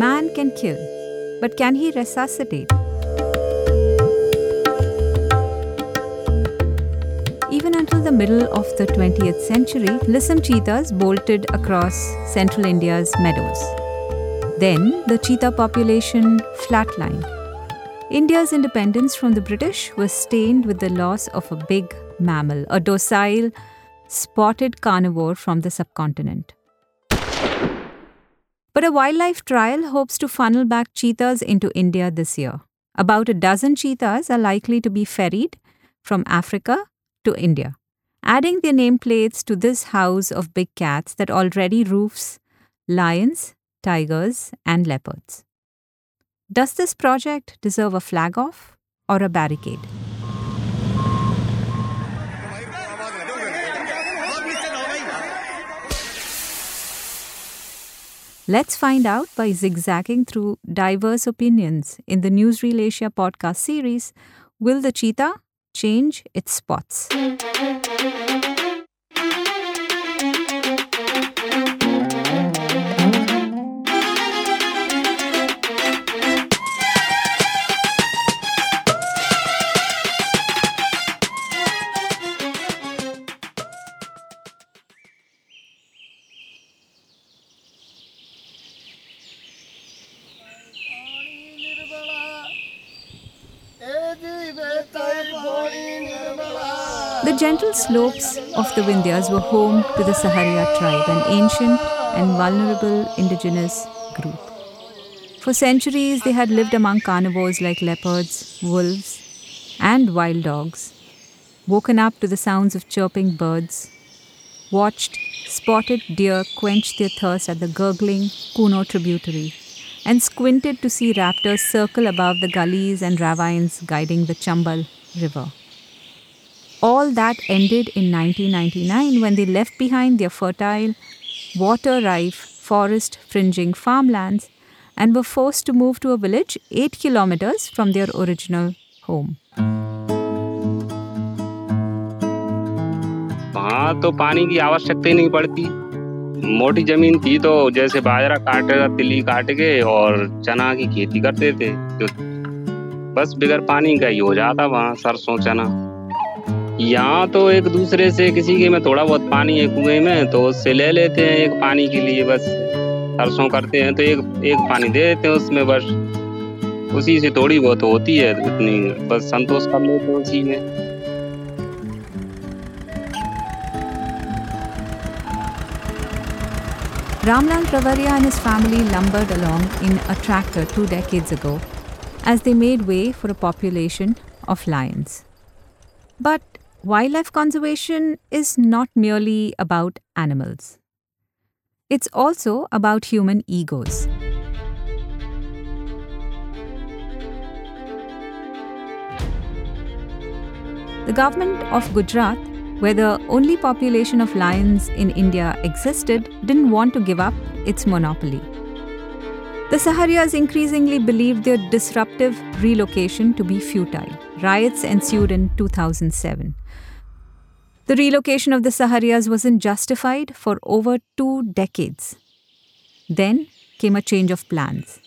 Man can kill, but can he resuscitate? Even until the middle of the 20th century, Lissom cheetahs bolted across central India's meadows. Then the cheetah population flatlined. India's independence from the British was stained with the loss of a big mammal, a docile, spotted carnivore from the subcontinent. But a wildlife trial hopes to funnel back cheetahs into India this year. About a dozen cheetahs are likely to be ferried from Africa to India, adding their nameplates to this house of big cats that already roofs lions, tigers, and leopards. Does this project deserve a flag off or a barricade? Let's find out by zigzagging through diverse opinions in the Newsreel Asia podcast series Will the Cheetah Change Its Spots? The gentle slopes of the Vindhyas were home to the Saharia tribe, an ancient and vulnerable indigenous group. For centuries, they had lived among carnivores like leopards, wolves, and wild dogs, woken up to the sounds of chirping birds, watched spotted deer quench their thirst at the gurgling Kuno tributary, and squinted to see raptors circle above the gullies and ravines guiding the Chambal River. All that ended in 1999 when they left behind their fertile, water rife, forest fringing farmlands and were forced to move to a village 8 kilometers from their original home. वहाँ तो पानी की आवश्यकता ही नहीं पड़ती मोटी जमीन थी तो जैसे बाजरा काट तिली काट के और चना की खेती करते थे तो बस बिगर पानी का ही हो जाता वहाँ सरसों चना यहाँ तो एक दूसरे से किसी के में थोड़ा बहुत पानी है कुएँ में तो उससे ले लेते हैं एक पानी के लिए बस सरसों करते हैं तो एक एक पानी दे देते हैं उसमें बस उसी से थोड़ी बहुत होती है उतनी बस संतोष कर लेते हैं उसी में Ramlal Travaria and his family lumbered along in a tractor two decades ago as they made way for a population of lions. But wildlife conservation is not merely about animals. It's also about human egos. The government of Gujarat, where the only population of lions in India existed, didn't want to give up its monopoly. The Saharias increasingly believed their disruptive relocation to be futile. Riots ensued in 2007. The relocation of the Saharias wasn't justified for over two decades. Then came a change of plans.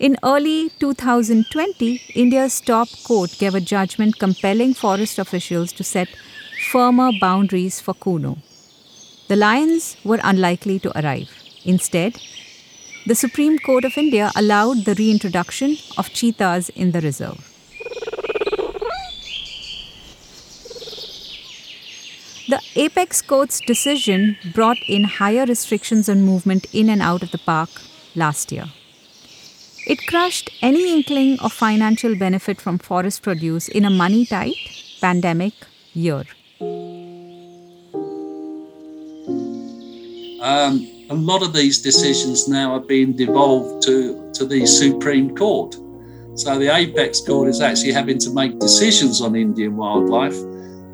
In early 2020, India's top court gave a judgment compelling forest officials to set firmer boundaries for Kuno. The lions were unlikely to arrive. Instead, the Supreme Court of India allowed the reintroduction of cheetahs in the reserve. The apex court's decision brought in higher restrictions on movement in and out of the park last year. It crushed any inkling of financial benefit from forest produce in a money tight pandemic year. Um, a lot of these decisions now are being devolved to, to the Supreme Court. So the Apex Court is actually having to make decisions on Indian wildlife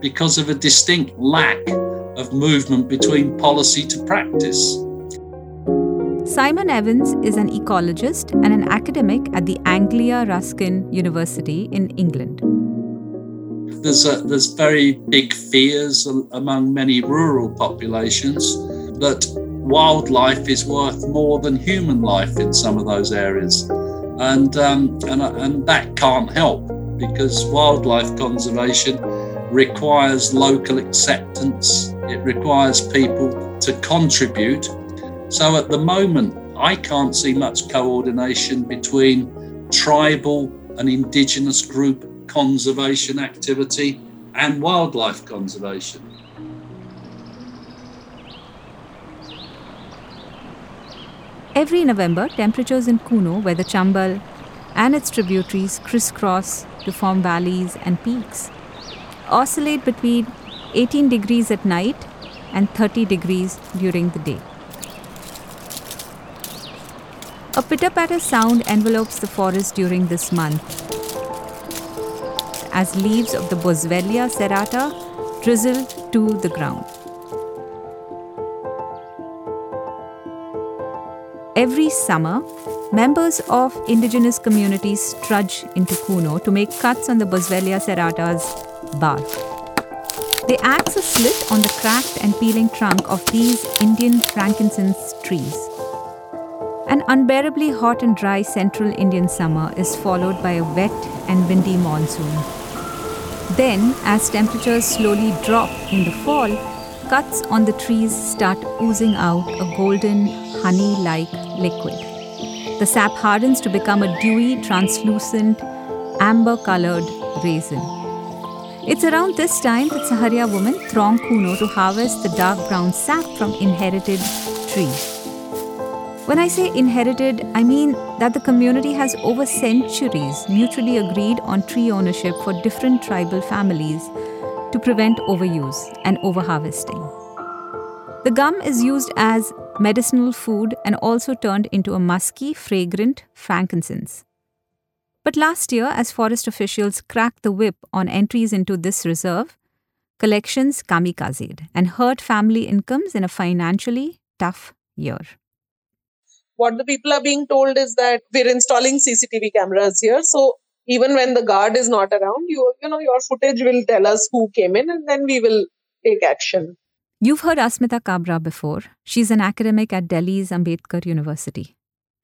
because of a distinct lack of movement between policy to practice. Simon Evans is an ecologist and an academic at the Anglia Ruskin University in England. There's, a, there's very big fears among many rural populations that wildlife is worth more than human life in some of those areas. And, um, and, and that can't help because wildlife conservation requires local acceptance, it requires people to contribute. So at the moment, I can't see much coordination between tribal and indigenous group conservation activity and wildlife conservation. Every November, temperatures in Kuno, where the Chambal and its tributaries crisscross to form valleys and peaks, oscillate between 18 degrees at night and 30 degrees during the day. A pitter patter sound envelopes the forest during this month as leaves of the Boswellia serrata drizzle to the ground. Every summer, members of indigenous communities trudge into Kuno to make cuts on the Boswellia serrata's bark. They axe a slit on the cracked and peeling trunk of these Indian frankincense trees. An unbearably hot and dry central Indian summer is followed by a wet and windy monsoon. Then, as temperatures slowly drop in the fall, cuts on the trees start oozing out a golden, honey like liquid. The sap hardens to become a dewy, translucent, amber colored raisin. It's around this time that Saharia women throng Kuno to harvest the dark brown sap from inherited trees. When I say inherited, I mean that the community has over centuries mutually agreed on tree ownership for different tribal families to prevent overuse and overharvesting. The gum is used as medicinal food and also turned into a musky, fragrant frankincense. But last year, as forest officials cracked the whip on entries into this reserve, collections kamikazed and hurt family incomes in a financially tough year what the people are being told is that we're installing CCTV cameras here. So even when the guard is not around, you you know your footage will tell us who came in, and then we will take action. You've heard Asmita Kabra before. She's an academic at Delhi's Ambedkar University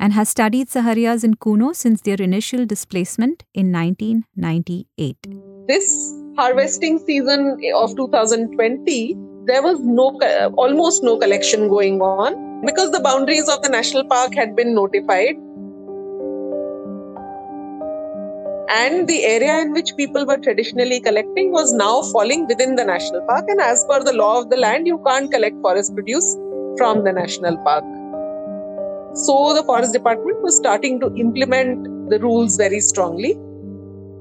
and has studied Saharias in Kuno since their initial displacement in 1998. This harvesting season of 2020, there was no uh, almost no collection going on because the boundaries of the national park had been notified. And the area in which people were traditionally collecting was now falling within the national park. And as per the law of the land you can't collect forest produce from the national park so the forest department was starting to implement the rules very strongly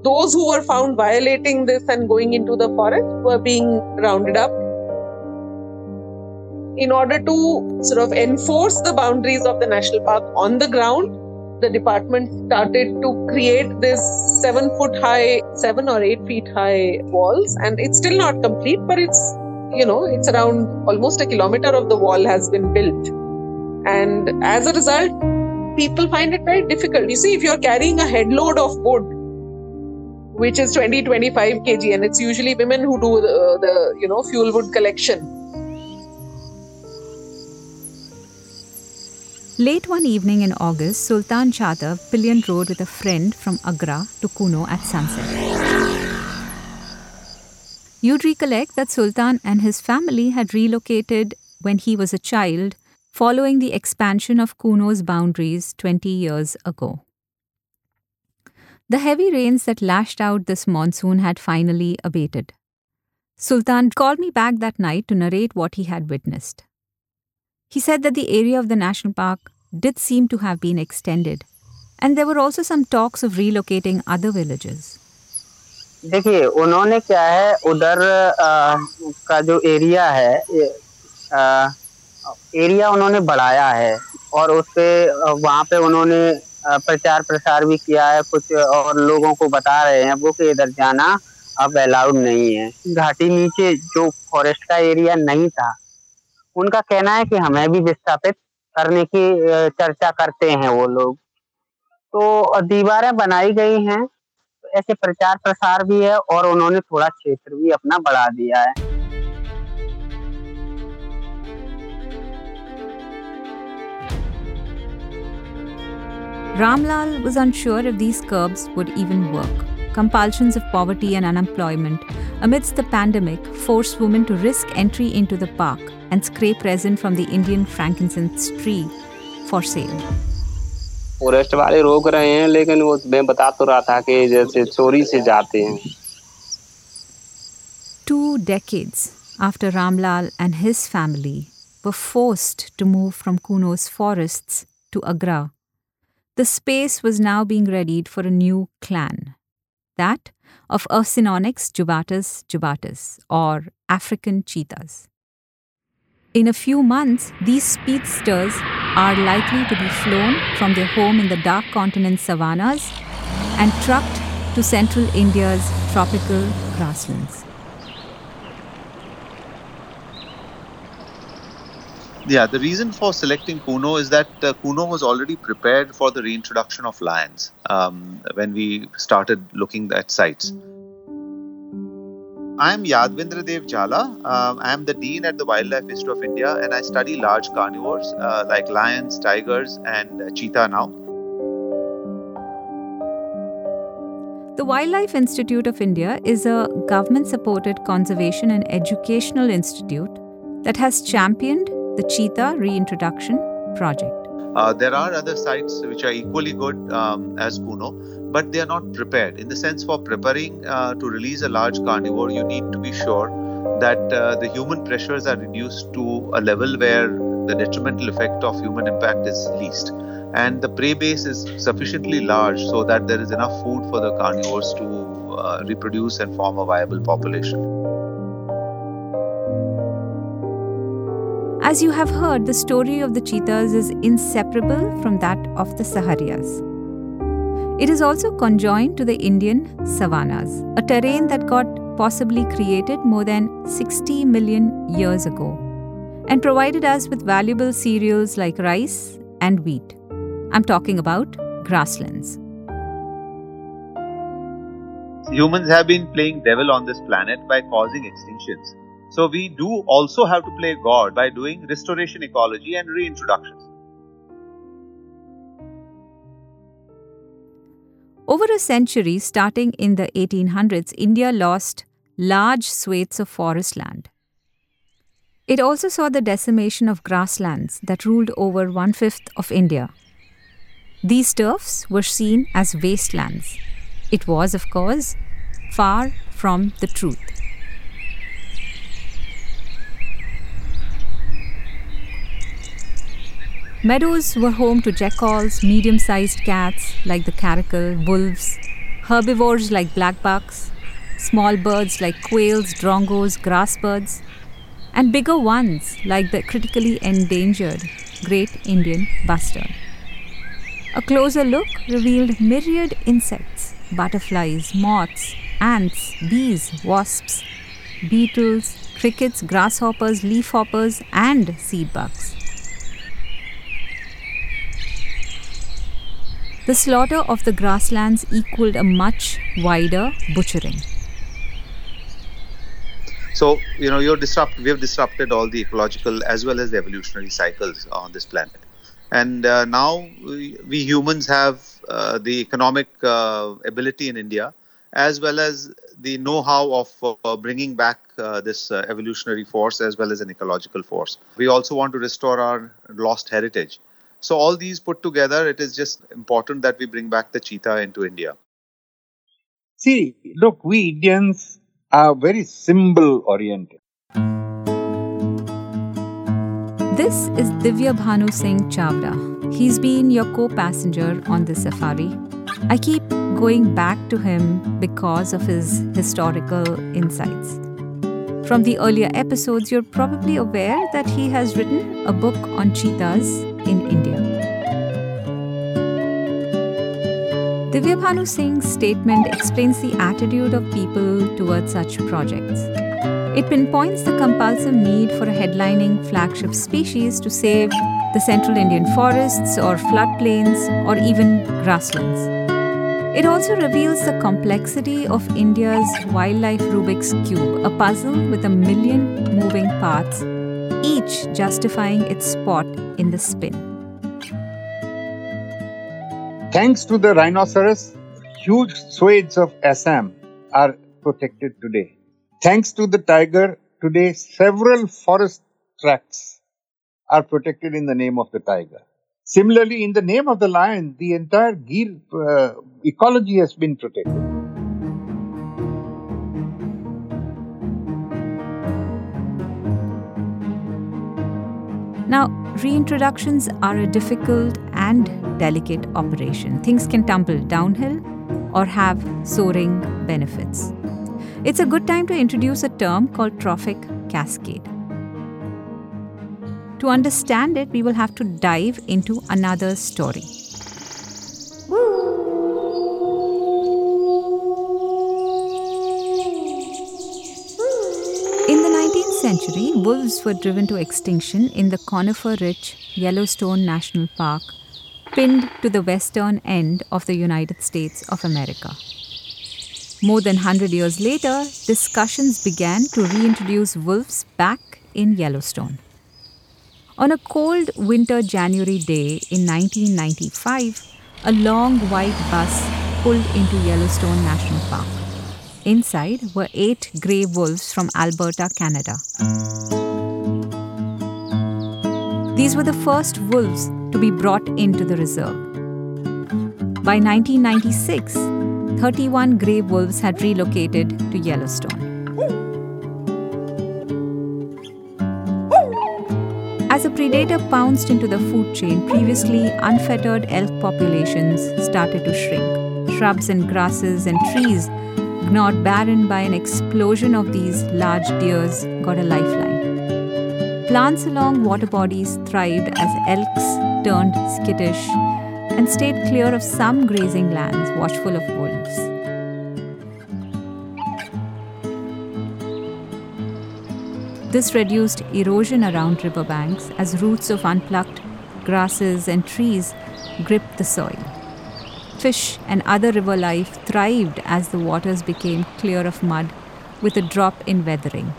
those who were found violating this and going into the forest were being rounded up in order to sort of enforce the boundaries of the national park on the ground, the department started to create this seven foot high, seven or eight feet high walls. And it's still not complete, but it's, you know, it's around almost a kilometer of the wall has been built. And as a result, people find it very difficult. You see, if you're carrying a headload of wood, which is 20 25 kg, and it's usually women who do the, the you know, fuel wood collection Late one evening in August, Sultan Chadav pillion rode with a friend from Agra to Kuno at sunset. You'd recollect that Sultan and his family had relocated when he was a child following the expansion of Kuno's boundaries 20 years ago. The heavy rains that lashed out this monsoon had finally abated. Sultan called me back that night to narrate what he had witnessed. He said that the area of the national park did seem to have been extended, and there were also some talks of relocating other villages. देखिए उन्होंने क्या है उधर आ, का जो area है आ, area उन्होंने बढ़ाया है और उससे वहाँ पे उन्होंने प्रचार प्रसार भी किया है, कुछ और लोगों को बता रहे हैं वो कि इधर जाना अब अलाउड नहीं है। घाटी नीचे, जो फॉरेस्ट का एरिया नहीं था, उनका कहना है कि हमें भी विस्थापित करने की चर्चा करते हैं वो लोग। तो दीवारें बनाई गई हैं, ऐसे प्रचार प्रसार भी है और उन्होंने थोड़ा क्षेत्र भी अपना बढ़ा दिया है। Ramlal was unsure if these curbs would even work. Compulsions of poverty and unemployment amidst the pandemic forced women to risk entry into the park and scrape resin from the Indian frankincense tree for sale. Forest वाले रोक रहे हैं लेकिन वो मैं बता तो रहा था कि जैसे चोरी से जाते हैं Two decades after Ramlal and his family were forced to move from Kuno's forests to Agra, the space was now being readied for a new clan, that of Acinonyx jubatus jubatus, or African cheetahs. In a few months, these speedsters are likely to be flown from their home in the dark continent savannas and trucked to central India's tropical grasslands. Yeah, the reason for selecting Kuno is that uh, Kuno was already prepared for the reintroduction of lions um, when we started looking at sites. I am Yadvindra Dev Jhala. Um, I am the Dean at the Wildlife Institute of India and I study large carnivores uh, like lions, tigers, and uh, cheetah now. The Wildlife Institute of India is a government supported conservation and educational institute that has championed the cheetah reintroduction project. Uh, there are other sites which are equally good um, as Kuno, but they are not prepared. In the sense, for preparing uh, to release a large carnivore, you need to be sure that uh, the human pressures are reduced to a level where the detrimental effect of human impact is least. And the prey base is sufficiently large so that there is enough food for the carnivores to uh, reproduce and form a viable population. As you have heard, the story of the cheetahs is inseparable from that of the Saharias. It is also conjoined to the Indian savannas, a terrain that got possibly created more than 60 million years ago and provided us with valuable cereals like rice and wheat. I'm talking about grasslands. Humans have been playing devil on this planet by causing extinctions. So we do also have to play God by doing restoration ecology and reintroduction. Over a century, starting in the 1800s, India lost large swathes of forest land. It also saw the decimation of grasslands that ruled over one fifth of India. These turfs were seen as wastelands. It was, of course, far from the truth. Meadows were home to jackals, medium sized cats like the caracal, wolves, herbivores like blackbucks, small birds like quails, drongos, grassbirds, and bigger ones like the critically endangered great Indian bustard. A closer look revealed myriad insects butterflies, moths, ants, bees, wasps, beetles, crickets, grasshoppers, leafhoppers, and seed bugs. The slaughter of the grasslands equaled a much wider butchering. So, you know, you're disrupt, we have disrupted all the ecological as well as the evolutionary cycles on this planet. And uh, now we, we, humans have uh, the economic uh, ability in India as well as the know how of uh, bringing back uh, this uh, evolutionary force as well as an ecological force. We also want to restore our lost heritage. So all these put together, it is just important that we bring back the cheetah into India. See, look, we Indians are very symbol oriented. This is Divya Bhanu Singh Chavda. He's been your co passenger on this safari. I keep going back to him because of his historical insights. From the earlier episodes, you're probably aware that he has written a book on cheetahs in India. Divyabhanu Singh's statement explains the attitude of people towards such projects. It pinpoints the compulsive need for a headlining flagship species to save the central Indian forests or floodplains or even grasslands. It also reveals the complexity of India's wildlife Rubik's Cube, a puzzle with a million moving parts, each justifying its spot in the spin. Thanks to the rhinoceros, huge swathes of Assam are protected today. Thanks to the tiger, today several forest tracts are protected in the name of the tiger. Similarly, in the name of the lion, the entire Gir uh, ecology has been protected. Now, reintroductions are a difficult and delicate operation. Things can tumble downhill or have soaring benefits. It's a good time to introduce a term called trophic cascade. To understand it, we will have to dive into another story. Century, wolves were driven to extinction in the conifer rich Yellowstone National Park, pinned to the western end of the United States of America. More than 100 years later, discussions began to reintroduce wolves back in Yellowstone. On a cold winter January day in 1995, a long white bus pulled into Yellowstone National Park. Inside were eight grey wolves from Alberta, Canada. These were the first wolves to be brought into the reserve. By 1996, 31 grey wolves had relocated to Yellowstone. As a predator pounced into the food chain, previously unfettered elk populations started to shrink. Shrubs and grasses and trees, gnawed barren by an explosion of these large deers, got a lifeline. Plants along water bodies thrived as elks turned skittish and stayed clear of some grazing lands watchful of wolves. This reduced erosion around riverbanks as roots of unplucked grasses and trees gripped the soil. Fish and other river life thrived as the waters became clear of mud with a drop in weathering.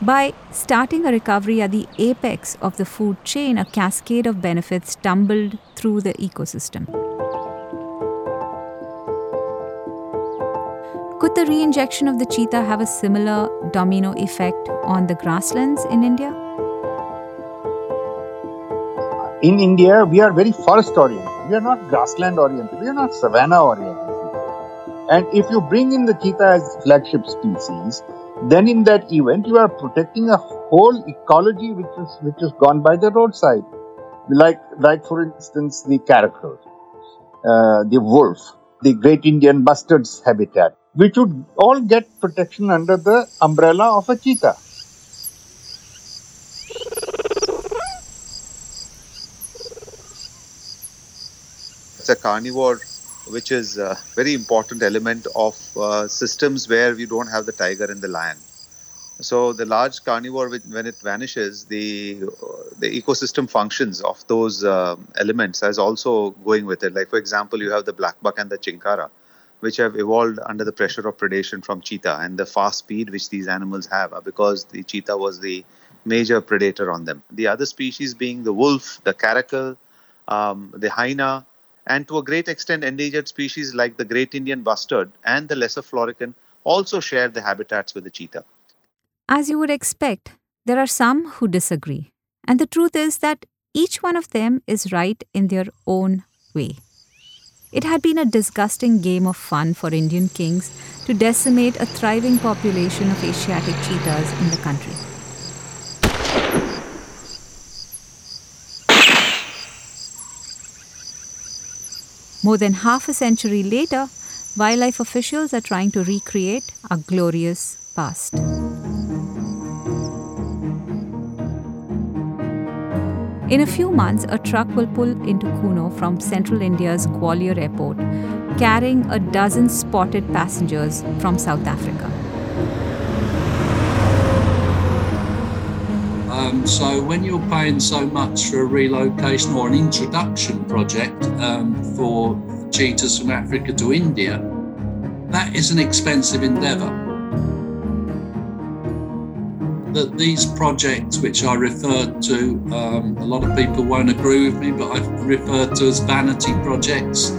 By starting a recovery at the apex of the food chain, a cascade of benefits tumbled through the ecosystem. Could the reinjection of the cheetah have a similar domino effect on the grasslands in India? In India, we are very forest oriented. We are not grassland oriented. We are not savanna oriented. And if you bring in the cheetah as flagship species, then in that event you are protecting a whole ecology which is which is gone by the roadside. Like like for instance the caracal, uh, the wolf, the great Indian bustard's habitat which would all get protection under the umbrella of a cheetah. It's a carnivore, which is a very important element of uh, systems where we don't have the tiger and the lion. So the large carnivore, when it vanishes, the the ecosystem functions of those uh, elements is also going with it. Like for example, you have the black buck and the chinkara which have evolved under the pressure of predation from cheetah and the fast speed which these animals have because the cheetah was the major predator on them. The other species being the wolf, the caracal, um, the hyena, and to a great extent endangered species like the great Indian bustard and the lesser florican also share the habitats with the cheetah. As you would expect, there are some who disagree. And the truth is that each one of them is right in their own way. It had been a disgusting game of fun for Indian kings to decimate a thriving population of Asiatic cheetahs in the country. More than half a century later, wildlife officials are trying to recreate a glorious past. In a few months, a truck will pull into Kuno from central India's Gwalior airport, carrying a dozen spotted passengers from South Africa. Um, so when you're paying so much for a relocation or an introduction project um, for cheetahs from Africa to India, that is an expensive endeavour. that these projects, which I referred to, um, a lot of people won't agree with me, but I've referred to as vanity projects,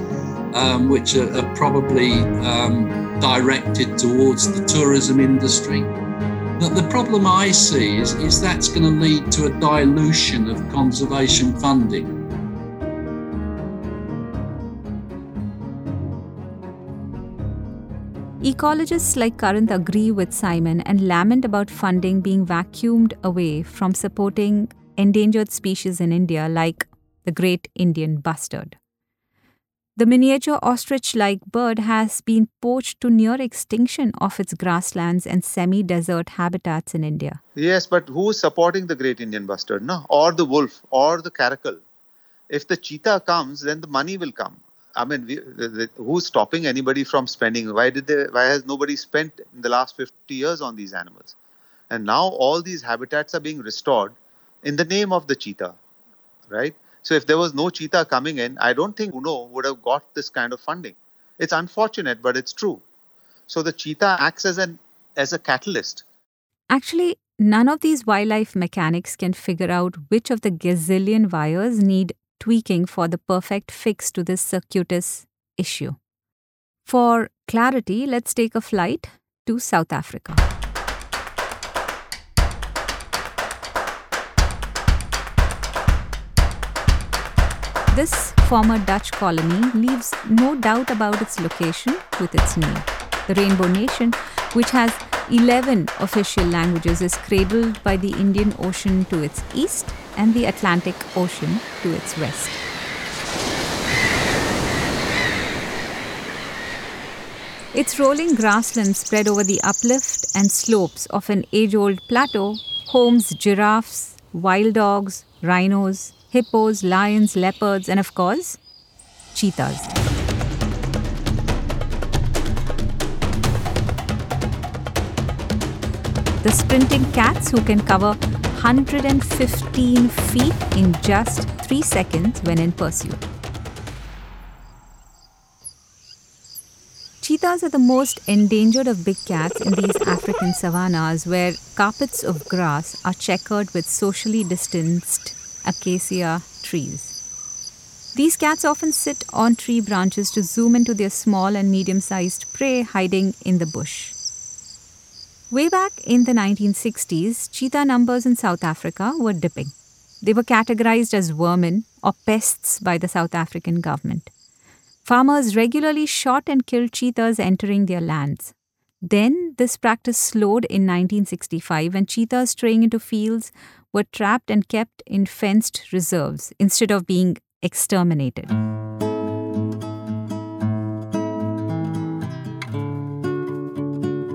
um, which are, are probably um, directed towards the tourism industry. But the problem I see is, is that's going to lead to a dilution of conservation funding. Ecologists like Karanth agree with Simon and lament about funding being vacuumed away from supporting endangered species in India like the great Indian bustard. The miniature ostrich like bird has been poached to near extinction of its grasslands and semi desert habitats in India. Yes, but who is supporting the great Indian bustard, no? Or the wolf, or the caracal? If the cheetah comes, then the money will come. I mean, we, the, the, who's stopping anybody from spending? Why did they? Why has nobody spent in the last 50 years on these animals? And now all these habitats are being restored in the name of the cheetah, right? So if there was no cheetah coming in, I don't think Kuno would have got this kind of funding. It's unfortunate, but it's true. So the cheetah acts as an as a catalyst. Actually, none of these wildlife mechanics can figure out which of the gazillion wires need tweaking for the perfect fix to this circuitous issue. For clarity, let's take a flight to South Africa. This former Dutch colony leaves no doubt about its location with its name. The Rainbow Nation, which has 11 official languages, is cradled by the Indian Ocean to its east and the Atlantic Ocean to its west. Its rolling grasslands spread over the uplift and slopes of an age old plateau homes giraffes, wild dogs, rhinos, hippos, lions, leopards, and of course, cheetahs. The sprinting cats who can cover 115 feet in just 3 seconds when in pursuit. Cheetahs are the most endangered of big cats in these African savannas where carpets of grass are checkered with socially distanced acacia trees. These cats often sit on tree branches to zoom into their small and medium sized prey hiding in the bush. Way back in the 1960s, cheetah numbers in South Africa were dipping. They were categorized as vermin or pests by the South African government. Farmers regularly shot and killed cheetahs entering their lands. Then, this practice slowed in 1965 when cheetahs straying into fields were trapped and kept in fenced reserves instead of being exterminated.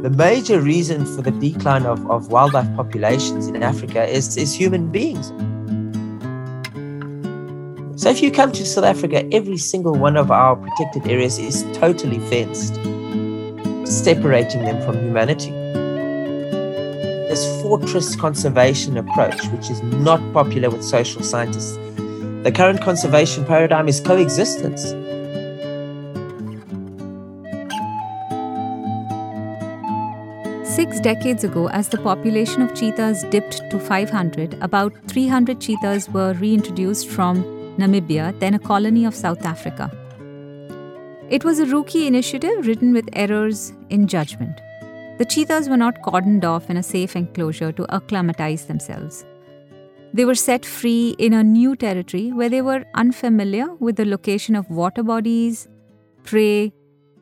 The major reason for the decline of, of wildlife populations in Africa is, is human beings. So if you come to South Africa, every single one of our protected areas is totally fenced, separating them from humanity. This fortress conservation approach, which is not popular with social scientists, the current conservation paradigm is coexistence. Six decades ago, as the population of cheetahs dipped to 500, about 300 cheetahs were reintroduced from Namibia, then a colony of South Africa. It was a rookie initiative written with errors in judgment. The cheetahs were not cordoned off in a safe enclosure to acclimatize themselves. They were set free in a new territory where they were unfamiliar with the location of water bodies, prey,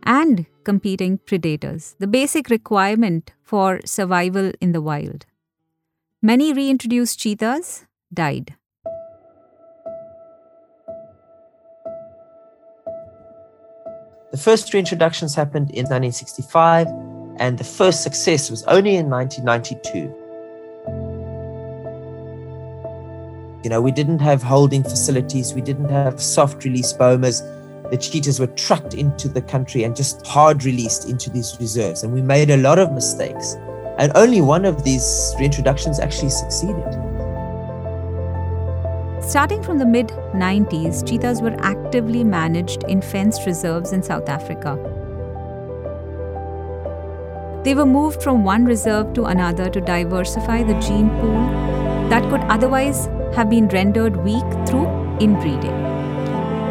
and competing predators, the basic requirement for survival in the wild. Many reintroduced cheetahs died. The first three introductions happened in 1965, and the first success was only in 1992. You know, we didn't have holding facilities, we didn't have soft release bomas. The cheetahs were trucked into the country and just hard released into these reserves. And we made a lot of mistakes. And only one of these reintroductions actually succeeded. Starting from the mid 90s, cheetahs were actively managed in fenced reserves in South Africa. They were moved from one reserve to another to diversify the gene pool that could otherwise have been rendered weak through inbreeding.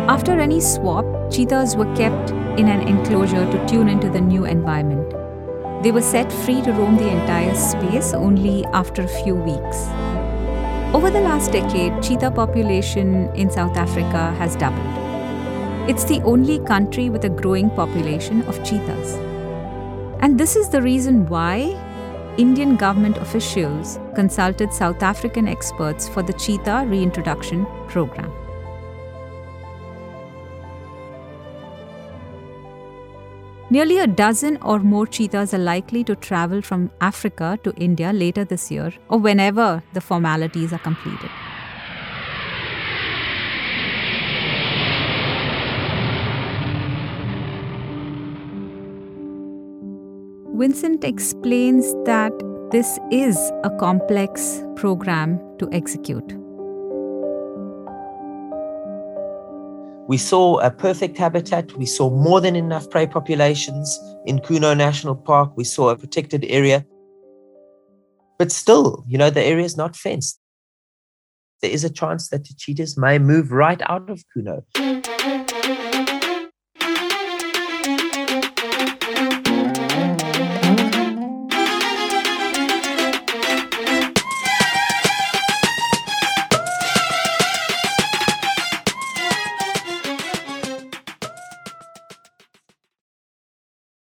After any swap, cheetahs were kept in an enclosure to tune into the new environment. They were set free to roam the entire space only after a few weeks. Over the last decade, cheetah population in South Africa has doubled. It's the only country with a growing population of cheetahs. And this is the reason why Indian government officials consulted South African experts for the cheetah reintroduction program. Nearly a dozen or more cheetahs are likely to travel from Africa to India later this year or whenever the formalities are completed. Vincent explains that this is a complex program to execute. We saw a perfect habitat. We saw more than enough prey populations in Kuno National Park. We saw a protected area. But still, you know, the area is not fenced. There is a chance that the cheetahs may move right out of Kuno.